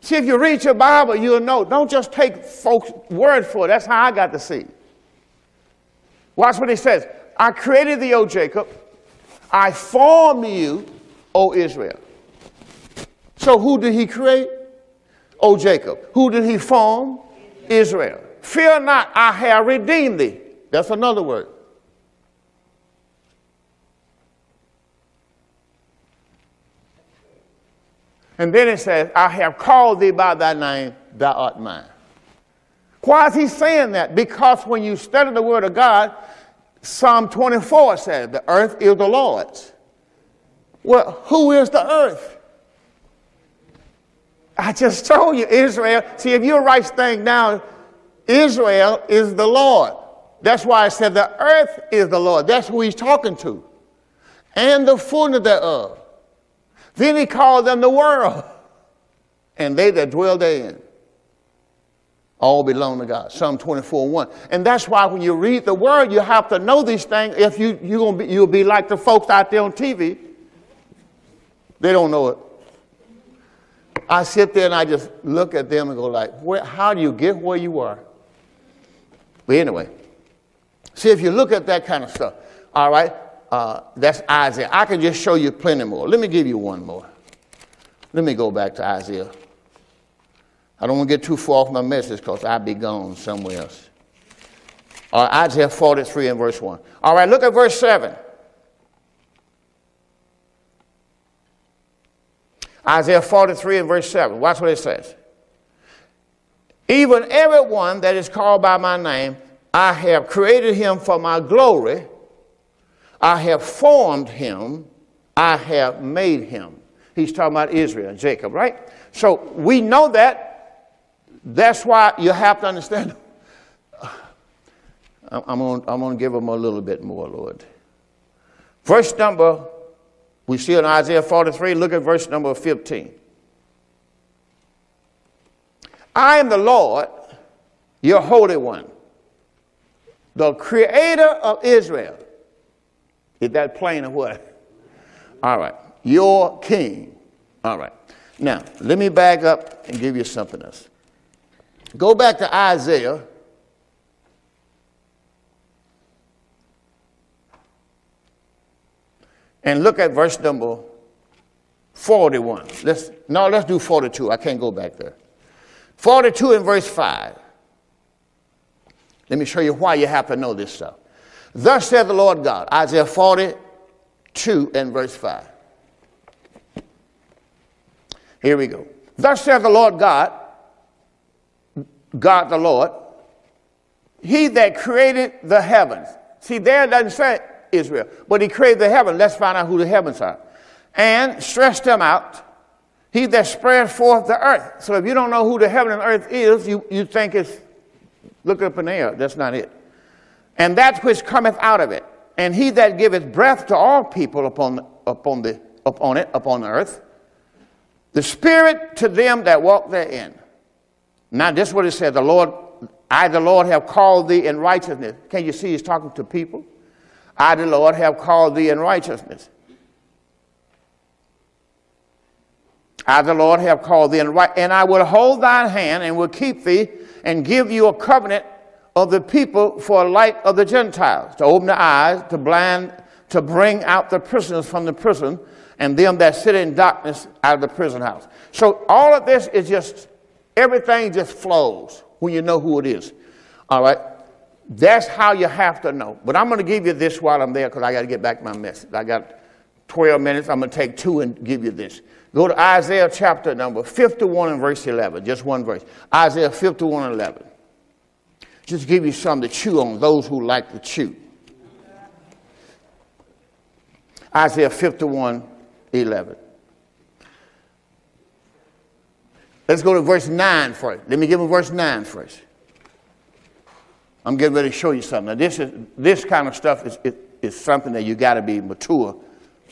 See, if you read your Bible, you'll know. Don't just take folks' word for it. That's how I got to see. Watch what he says. I created thee, O Jacob. I formed you, O Israel. So who did he create? O Jacob. Who did he form? Israel. Fear not, I have redeemed thee. That's another word. And then it says, I have called thee by thy name, thou art mine. Why is he saying that? Because when you study the word of God, Psalm 24 says, the earth is the Lord's. Well, who is the earth? I just told you, Israel. See, if you write thing down, Israel is the Lord. That's why I said the earth is the Lord. That's who he's talking to. And the fullness thereof. Then he called them the world. And they that dwell therein all belong to God. Psalm 24 1. And that's why when you read the word, you have to know these things. If you, you're gonna be, you'll be like the folks out there on TV. They don't know it. I sit there and I just look at them and go like, where, how do you get where you are? But anyway, see if you look at that kind of stuff, all right, uh, that's Isaiah. I can just show you plenty more. Let me give you one more. Let me go back to Isaiah. I don't want to get too far off my message because I'll be gone somewhere else. Uh, Isaiah 43 and verse 1. All right, look at verse 7. Isaiah 43 and verse 7. Watch what it says. Even everyone that is called by my name, I have created him for my glory. I have formed him. I have made him. He's talking about Israel, and Jacob, right? So we know that. That's why you have to understand. (laughs) I'm going to give them a little bit more, Lord. Verse number we see in Isaiah 43, look at verse number 15. I am the Lord, your Holy One, the Creator of Israel. Is that plain or what? All right. Your King. All right. Now, let me back up and give you something else. Go back to Isaiah and look at verse number 41. Let's, no, let's do 42. I can't go back there. 42 and verse 5. Let me show you why you have to know this stuff. Thus said the Lord God, Isaiah 42 and verse 5. Here we go. Thus said the Lord God, God the Lord, He that created the heavens. See, there doesn't say Israel. But he created the heaven. Let's find out who the heavens are. And stretched them out. He that spread forth the earth. So if you don't know who the heaven and earth is, you, you think it's look up in the air. That's not it. And that which cometh out of it. And he that giveth breath to all people upon, upon, the, upon it, upon the earth. The spirit to them that walk therein. Now, this is what it said. The Lord, I, the Lord, have called thee in righteousness. Can you see he's talking to people? I, the Lord, have called thee in righteousness. I, the Lord, have called thee in right, and I will hold thine hand and will keep thee and give you a covenant of the people for a light of the Gentiles, to open the eyes, to blind, to bring out the prisoners from the prison, and them that sit in darkness out of the prison house. So all of this is just, everything just flows when you know who it is. All right? That's how you have to know. But I'm going to give you this while I'm there because I got to get back my message. I got 12 minutes. I'm going to take two and give you this. Go to Isaiah chapter number 51 and verse 11. Just one verse. Isaiah 51 and 11. Just give you something to chew on, those who like to chew. Isaiah 51 11. Let's go to verse 9 first. Let me give them verse 9 first. I'm getting ready to show you something. Now, this, is, this kind of stuff is, is, something that you got to be mature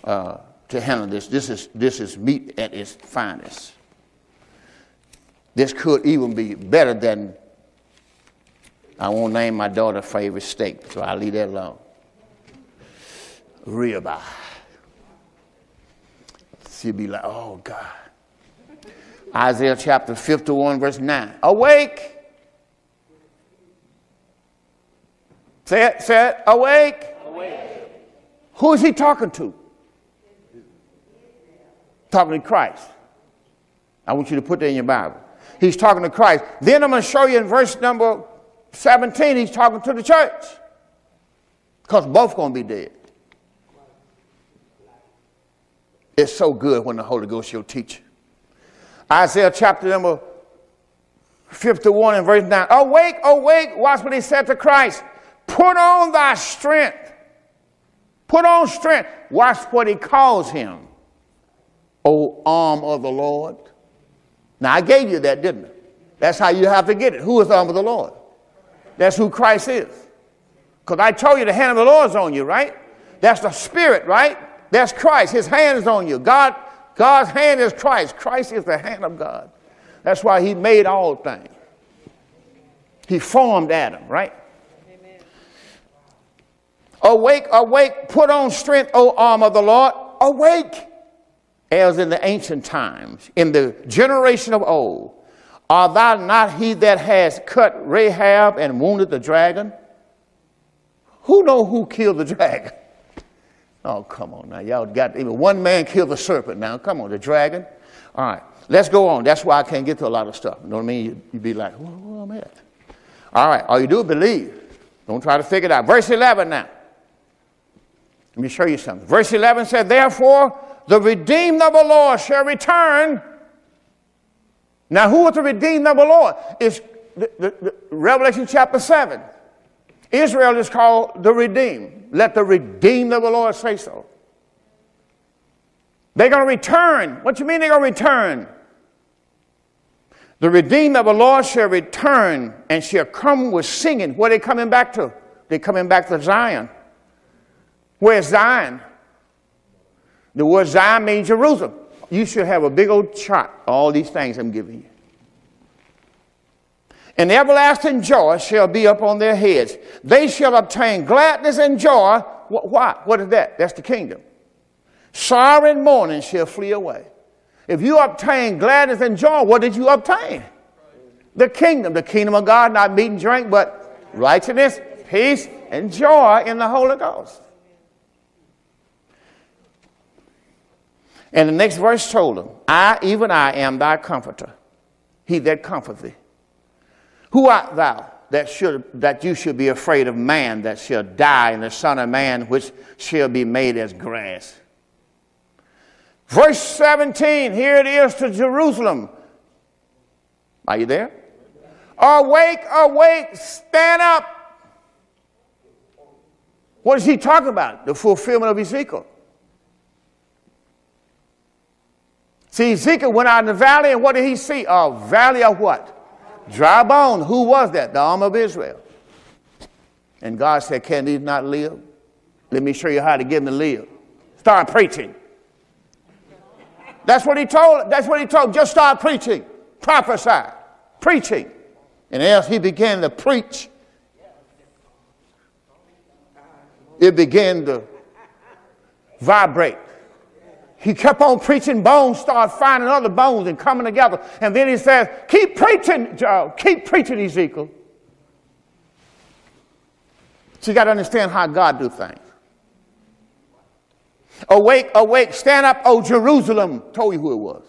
uh, to handle this. This is, this is meat at its finest. This could even be better than, I won't name my daughter's favorite steak, so I'll leave that alone. Ribeye. She'll be like, oh God. Isaiah chapter 51, verse 9. Awake Say it, say it. Awake. Awake. Who is he talking to? Talking to Christ. I want you to put that in your Bible. He's talking to Christ. Then I'm going to show you in verse number 17, he's talking to the church. Because both going to be dead. It's so good when the Holy Ghost will teach. Isaiah chapter number 51 and verse 9. Awake, awake, watch what he said to Christ. Put on thy strength. Put on strength. Watch what he calls him. O arm of the Lord. Now I gave you that, didn't I? That's how you have to get it. Who is the arm of the Lord? That's who Christ is. Because I told you the hand of the Lord is on you, right? That's the Spirit, right? That's Christ. His hand is on you. God, God's hand is Christ. Christ is the hand of God. That's why he made all things. He formed Adam, right? Awake, awake, put on strength, O arm of the Lord. Awake, as in the ancient times, in the generation of old. Are thou not he that has cut Rahab and wounded the dragon? Who know who killed the (laughs) dragon? Oh, come on now. Y'all got even one man killed the serpent now. Come on, the dragon. All right, let's go on. That's why I can't get to a lot of stuff. You know what I mean? You, would be like, where am I at? All right, all you do is believe. Don't try to figure it out. Verse 11 now. Let me show you something. Verse 11 said, Therefore, the redeemed of the Lord shall return. Now, who the redeemed of the Lord? It's the, the, the Revelation chapter 7. Israel is called the redeemed. Let the redeemed of the Lord say so. They're going to return. What you mean they're going to return? The redeemed of the Lord shall return and shall come with singing. Where are they coming back to? They're coming back to Zion. Where's Zion? The word Zion means Jerusalem. You should have a big old chart, all these things I'm giving you. And everlasting joy shall be upon their heads. They shall obtain gladness and joy. Why? What is that? That's the kingdom. Sorrow and mourning shall flee away. If you obtain gladness and joy, what did you obtain? The kingdom. The kingdom of God, not meat and drink, but righteousness, peace, and joy in the Holy Ghost. And the next verse told him, I, even I, am thy comforter, he that comforts thee. Who art thou that, should, that you should be afraid of man that shall die, and the Son of Man which shall be made as grass? Verse 17, here it is to Jerusalem. Are you there? Awake, awake, stand up. What is he talking about? The fulfillment of Ezekiel. See, Ezekiel went out in the valley, and what did he see? A valley of what? Dry bone. Who was that? The arm of Israel. And God said, Can these not live? Let me show you how to get them to live. Start preaching. That's what he told. That's what he told. Just start preaching. Prophesy. Preaching. And as he began to preach, it began to vibrate. He kept on preaching, bones started finding other bones and coming together. And then he says, Keep preaching, Joe. Keep preaching, Ezekiel. So you got to understand how God do things. Awake, awake, stand up, O Jerusalem. Told you who it was.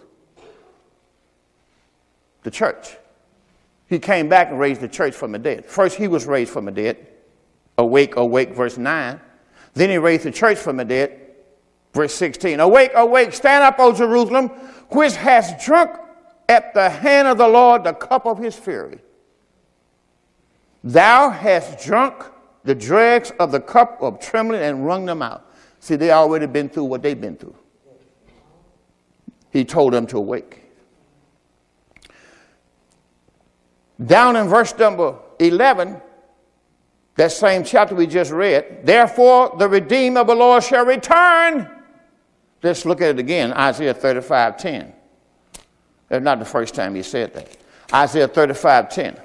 The church. He came back and raised the church from the dead. First, he was raised from the dead. Awake, awake, verse 9. Then he raised the church from the dead. Verse 16 Awake, awake, stand up, O Jerusalem, which has drunk at the hand of the Lord the cup of his fury. Thou hast drunk the dregs of the cup of trembling and wrung them out. See, they already been through what they've been through. He told them to awake. Down in verse number 11, that same chapter we just read, therefore the redeemed of the Lord shall return Let's look at it again, Isaiah 35 10. That's not the first time he said that. Isaiah 35 10.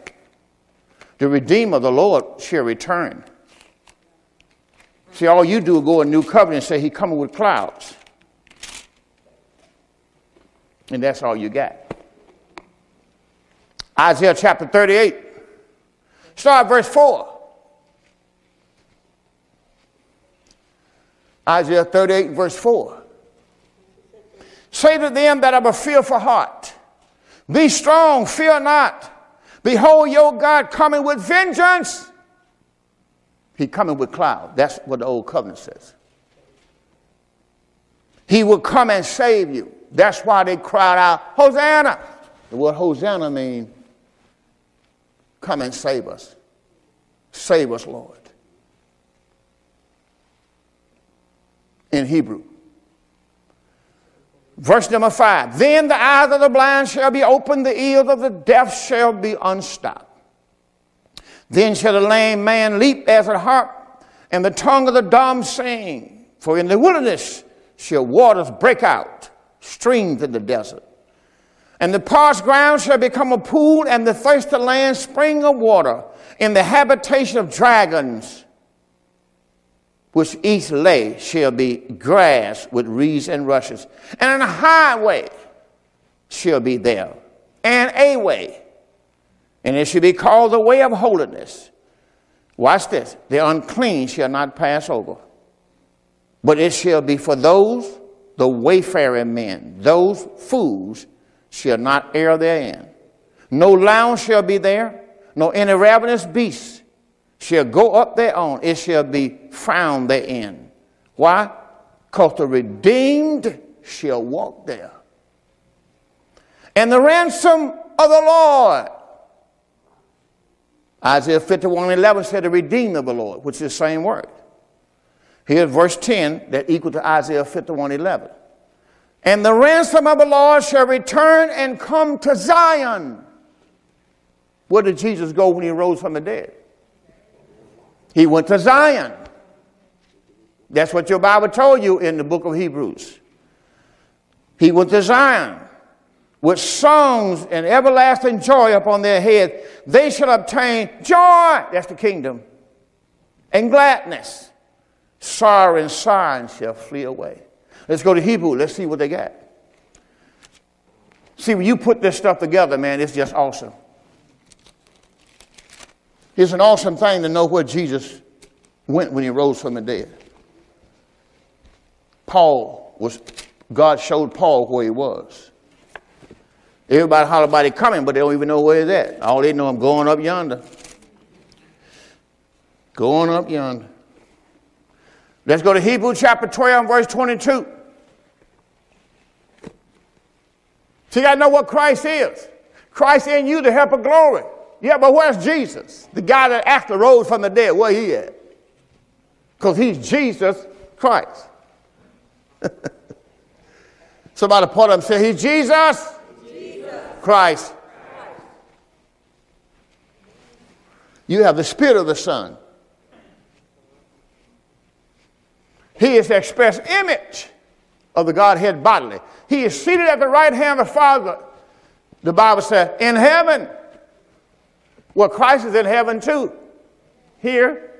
The Redeemer of the Lord shall return. See, all you do is go a new covenant and say he coming with clouds. And that's all you got. Isaiah chapter 38. Start verse 4. Isaiah 38, verse 4. Say to them that have a fearful heart, Be strong, fear not. Behold, your God coming with vengeance. He coming with cloud. That's what the old covenant says. He will come and save you. That's why they cried out, Hosanna. The word Hosanna means come and save us. Save us, Lord. In Hebrew. Verse number five Then the eyes of the blind shall be opened, the ears of the deaf shall be unstopped. Then shall the lame man leap as a harp, and the tongue of the dumb sing. For in the wilderness shall waters break out, streams in the desert. And the parched ground shall become a pool, and the thirsty land spring of water. In the habitation of dragons which each lay shall be grass with reeds and rushes, and a highway shall be there, and a way, and it shall be called the way of holiness. Watch this the unclean shall not pass over, but it shall be for those, the wayfaring men, those fools shall not err therein. No lion shall be there, nor any ravenous beast shall go up thereon, it shall be found therein. Why? Because the redeemed shall walk there. And the ransom of the Lord. Isaiah 51 11 said the redeemed of the Lord, which is the same word. Here's verse 10 that equal to Isaiah 51 11. And the ransom of the Lord shall return and come to Zion. Where did Jesus go when he rose from the dead? He went to Zion. That's what your Bible told you in the book of Hebrews. He went to Zion with songs and everlasting joy upon their head. They shall obtain joy, that's the kingdom, and gladness. Sorrow and sighing shall flee away. Let's go to Hebrew. Let's see what they got. See, when you put this stuff together, man, it's just awesome. It's an awesome thing to know where Jesus went when he rose from the dead. Paul was, God showed Paul where he was. Everybody holler about it coming, but they don't even know where he's at. All they know, I'm going up yonder. Going up yonder. Let's go to Hebrews chapter 12, verse 22. So I know what Christ is. Christ in you, the help of glory. Yeah, but where's Jesus? The guy that actually rose from the dead, where he at? Because he's Jesus Christ. (laughs) Somebody point him say, He's Jesus, Jesus. Christ. Christ. You have the Spirit of the Son. He is the express image of the Godhead bodily. He is seated at the right hand of the Father. The Bible says, in heaven. Well, Christ is in heaven too. Here.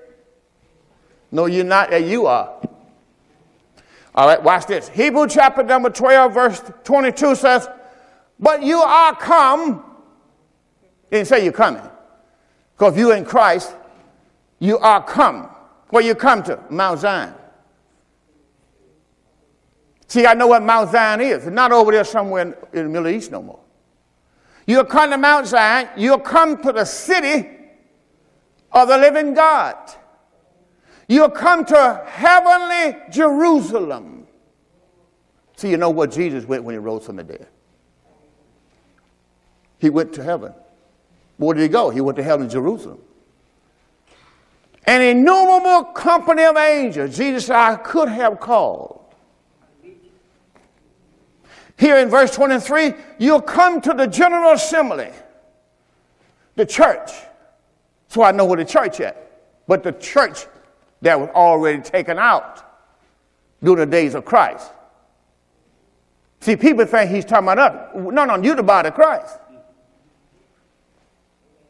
No, you're not, you are. All right, watch this. Hebrew chapter number 12, verse 22 says, But you are come. didn't say you're coming. Because if you're in Christ, you are come. Where you come to? Mount Zion. See, I know what Mount Zion is. It's not over there somewhere in the Middle East no more. You'll come to Mount Zion. You'll come to the city of the living God. You'll come to heavenly Jerusalem. So you know what Jesus went when he rose from the dead. He went to heaven. Where did he go? He went to heaven, in Jerusalem. An innumerable company of angels. Jesus said, I could have called here in verse 23, you'll come to the general assembly, the church. So I know where the church at. But the church that was already taken out during the days of Christ. See, people think he's talking about us. No, no, you the body of Christ.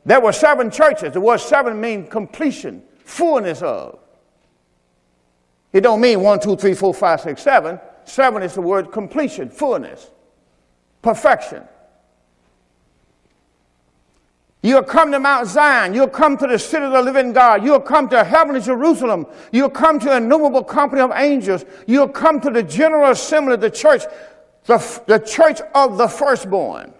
There were seven churches. The word seven means completion, fullness of. It don't mean one, two, three, four, five, six, seven. Seven is the word completion, fullness, perfection. You'll come to Mount Zion. You'll come to the city of the living God. You'll come to heavenly Jerusalem. You'll come to an innumerable company of angels. You'll come to the general assembly of the church, the, the church of the firstborn.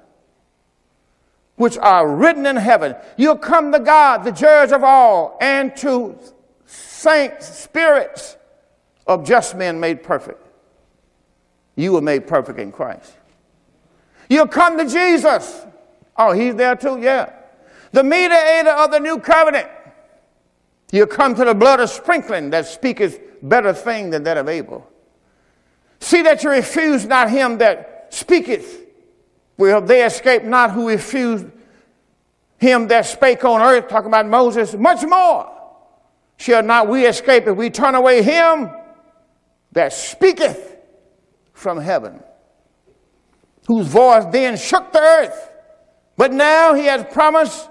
which are written in heaven. You'll come to God, the judge of all, and to saints, spirits of just men made perfect. You were made perfect in Christ. You'll come to Jesus. Oh, he's there too? Yeah. The mediator of the new covenant. You'll come to the blood of sprinkling that speaketh better thing than that of Abel. See that you refuse not him that speaketh Will they escape not who refused him that spake on earth, talking about Moses, much more shall not we escape if we turn away him that speaketh from heaven, whose voice then shook the earth. But now he has promised,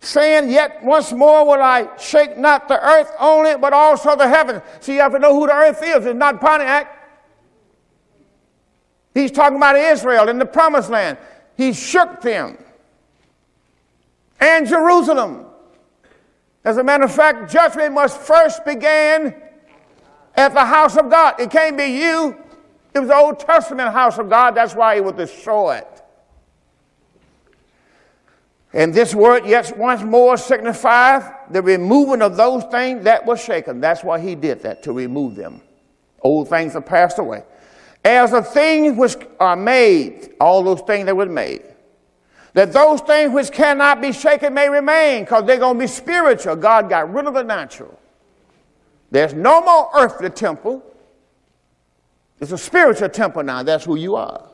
saying, Yet once more will I shake not the earth only, but also the heavens. So you have to know who the earth is. It's not Pontiac. He's talking about Israel in the promised land. He shook them. And Jerusalem. As a matter of fact, judgment must first begin at the house of God. It can't be you. It was the Old Testament house of God. That's why he was it. And this word, yet once more, signifies the removing of those things that were shaken. That's why he did that, to remove them. Old things have passed away as the things which are made, all those things that were made, that those things which cannot be shaken may remain because they're going to be spiritual. God got rid of the natural. There's no more earthly temple. It's a spiritual temple now. That's who you are.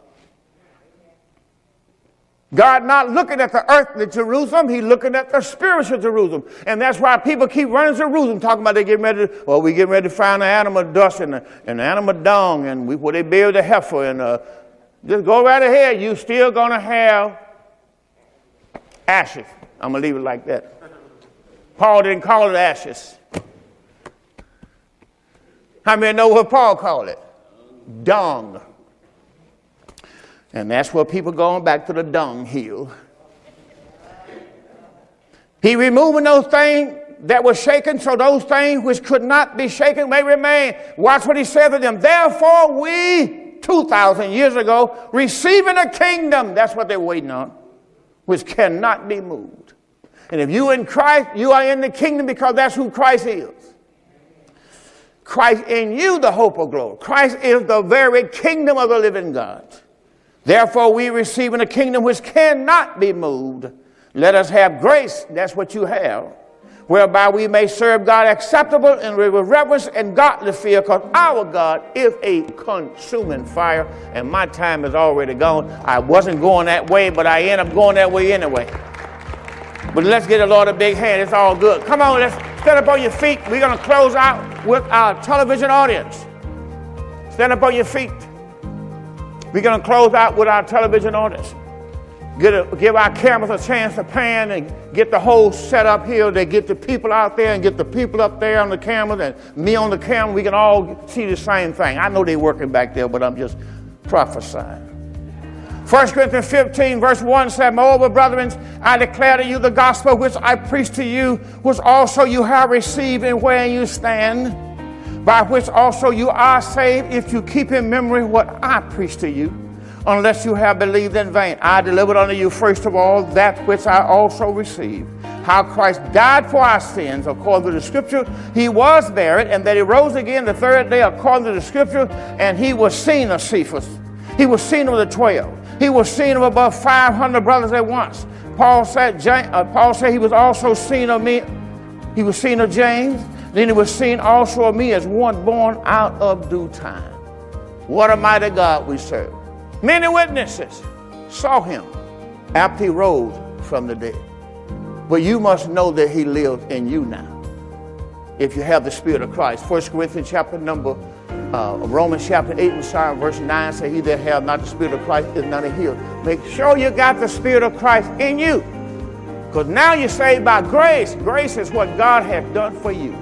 God not looking at the earthly Jerusalem, He's looking at the spiritual Jerusalem. And that's why people keep running to Jerusalem talking about they getting ready to, well, we getting ready to find the animal dust and the, animal dung and we, where they build the heifer and uh, just go right ahead. You still gonna have ashes. I'm gonna leave it like that. Paul didn't call it ashes. How many know what Paul called it? Dung. And that's where people going back to the dung hill. He removing those things that were shaken, so those things which could not be shaken may remain. Watch what he said to them. Therefore, we, 2,000 years ago, receiving a kingdom, that's what they're waiting on, which cannot be moved. And if you in Christ, you are in the kingdom because that's who Christ is. Christ in you, the hope of glory. Christ is the very kingdom of the living God. Therefore, we receive in a kingdom which cannot be moved. Let us have grace, that's what you have, whereby we may serve God acceptable and with reverence and godly fear, because our God is a consuming fire, and my time is already gone. I wasn't going that way, but I end up going that way anyway. But let's get the Lord a big hand. It's all good. Come on, let's stand up on your feet. We're going to close out with our television audience. Stand up on your feet. We're going to close out with our television audience. A, give our cameras a chance to pan and get the whole set up here. They get the people out there and get the people up there on the cameras and me on the camera. We can all see the same thing. I know they're working back there, but I'm just prophesying. 1 Corinthians 15, verse 1 said, Moreover, brethren, I declare to you the gospel which I preached to you, which also you have received and where you stand by which also you are saved if you keep in memory what I preached to you, unless you have believed in vain. I delivered unto you first of all that which I also received. How Christ died for our sins according to the scripture. He was buried, and that he rose again the third day according to the scripture, and he was seen of Cephas. He was seen of the twelve. He was seen of above 500 brothers at once. Paul said, uh, Paul said he was also seen of me. He was seen of James. Then he was seen also of me as one born out of due time. What a mighty God we serve. Many witnesses saw him after he rose from the dead. But you must know that he lives in you now. If you have the Spirit of Christ. 1 Corinthians chapter number, uh, Romans chapter 8 and sorry, verse 9 say, He that hath not the Spirit of Christ is not a healed. Make sure you got the Spirit of Christ in you. Because now you're saved by grace. Grace is what God has done for you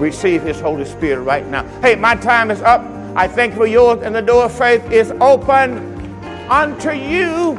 receive His Holy Spirit right now. Hey, my time is up. I thank you for yours, and the door of faith is open unto you.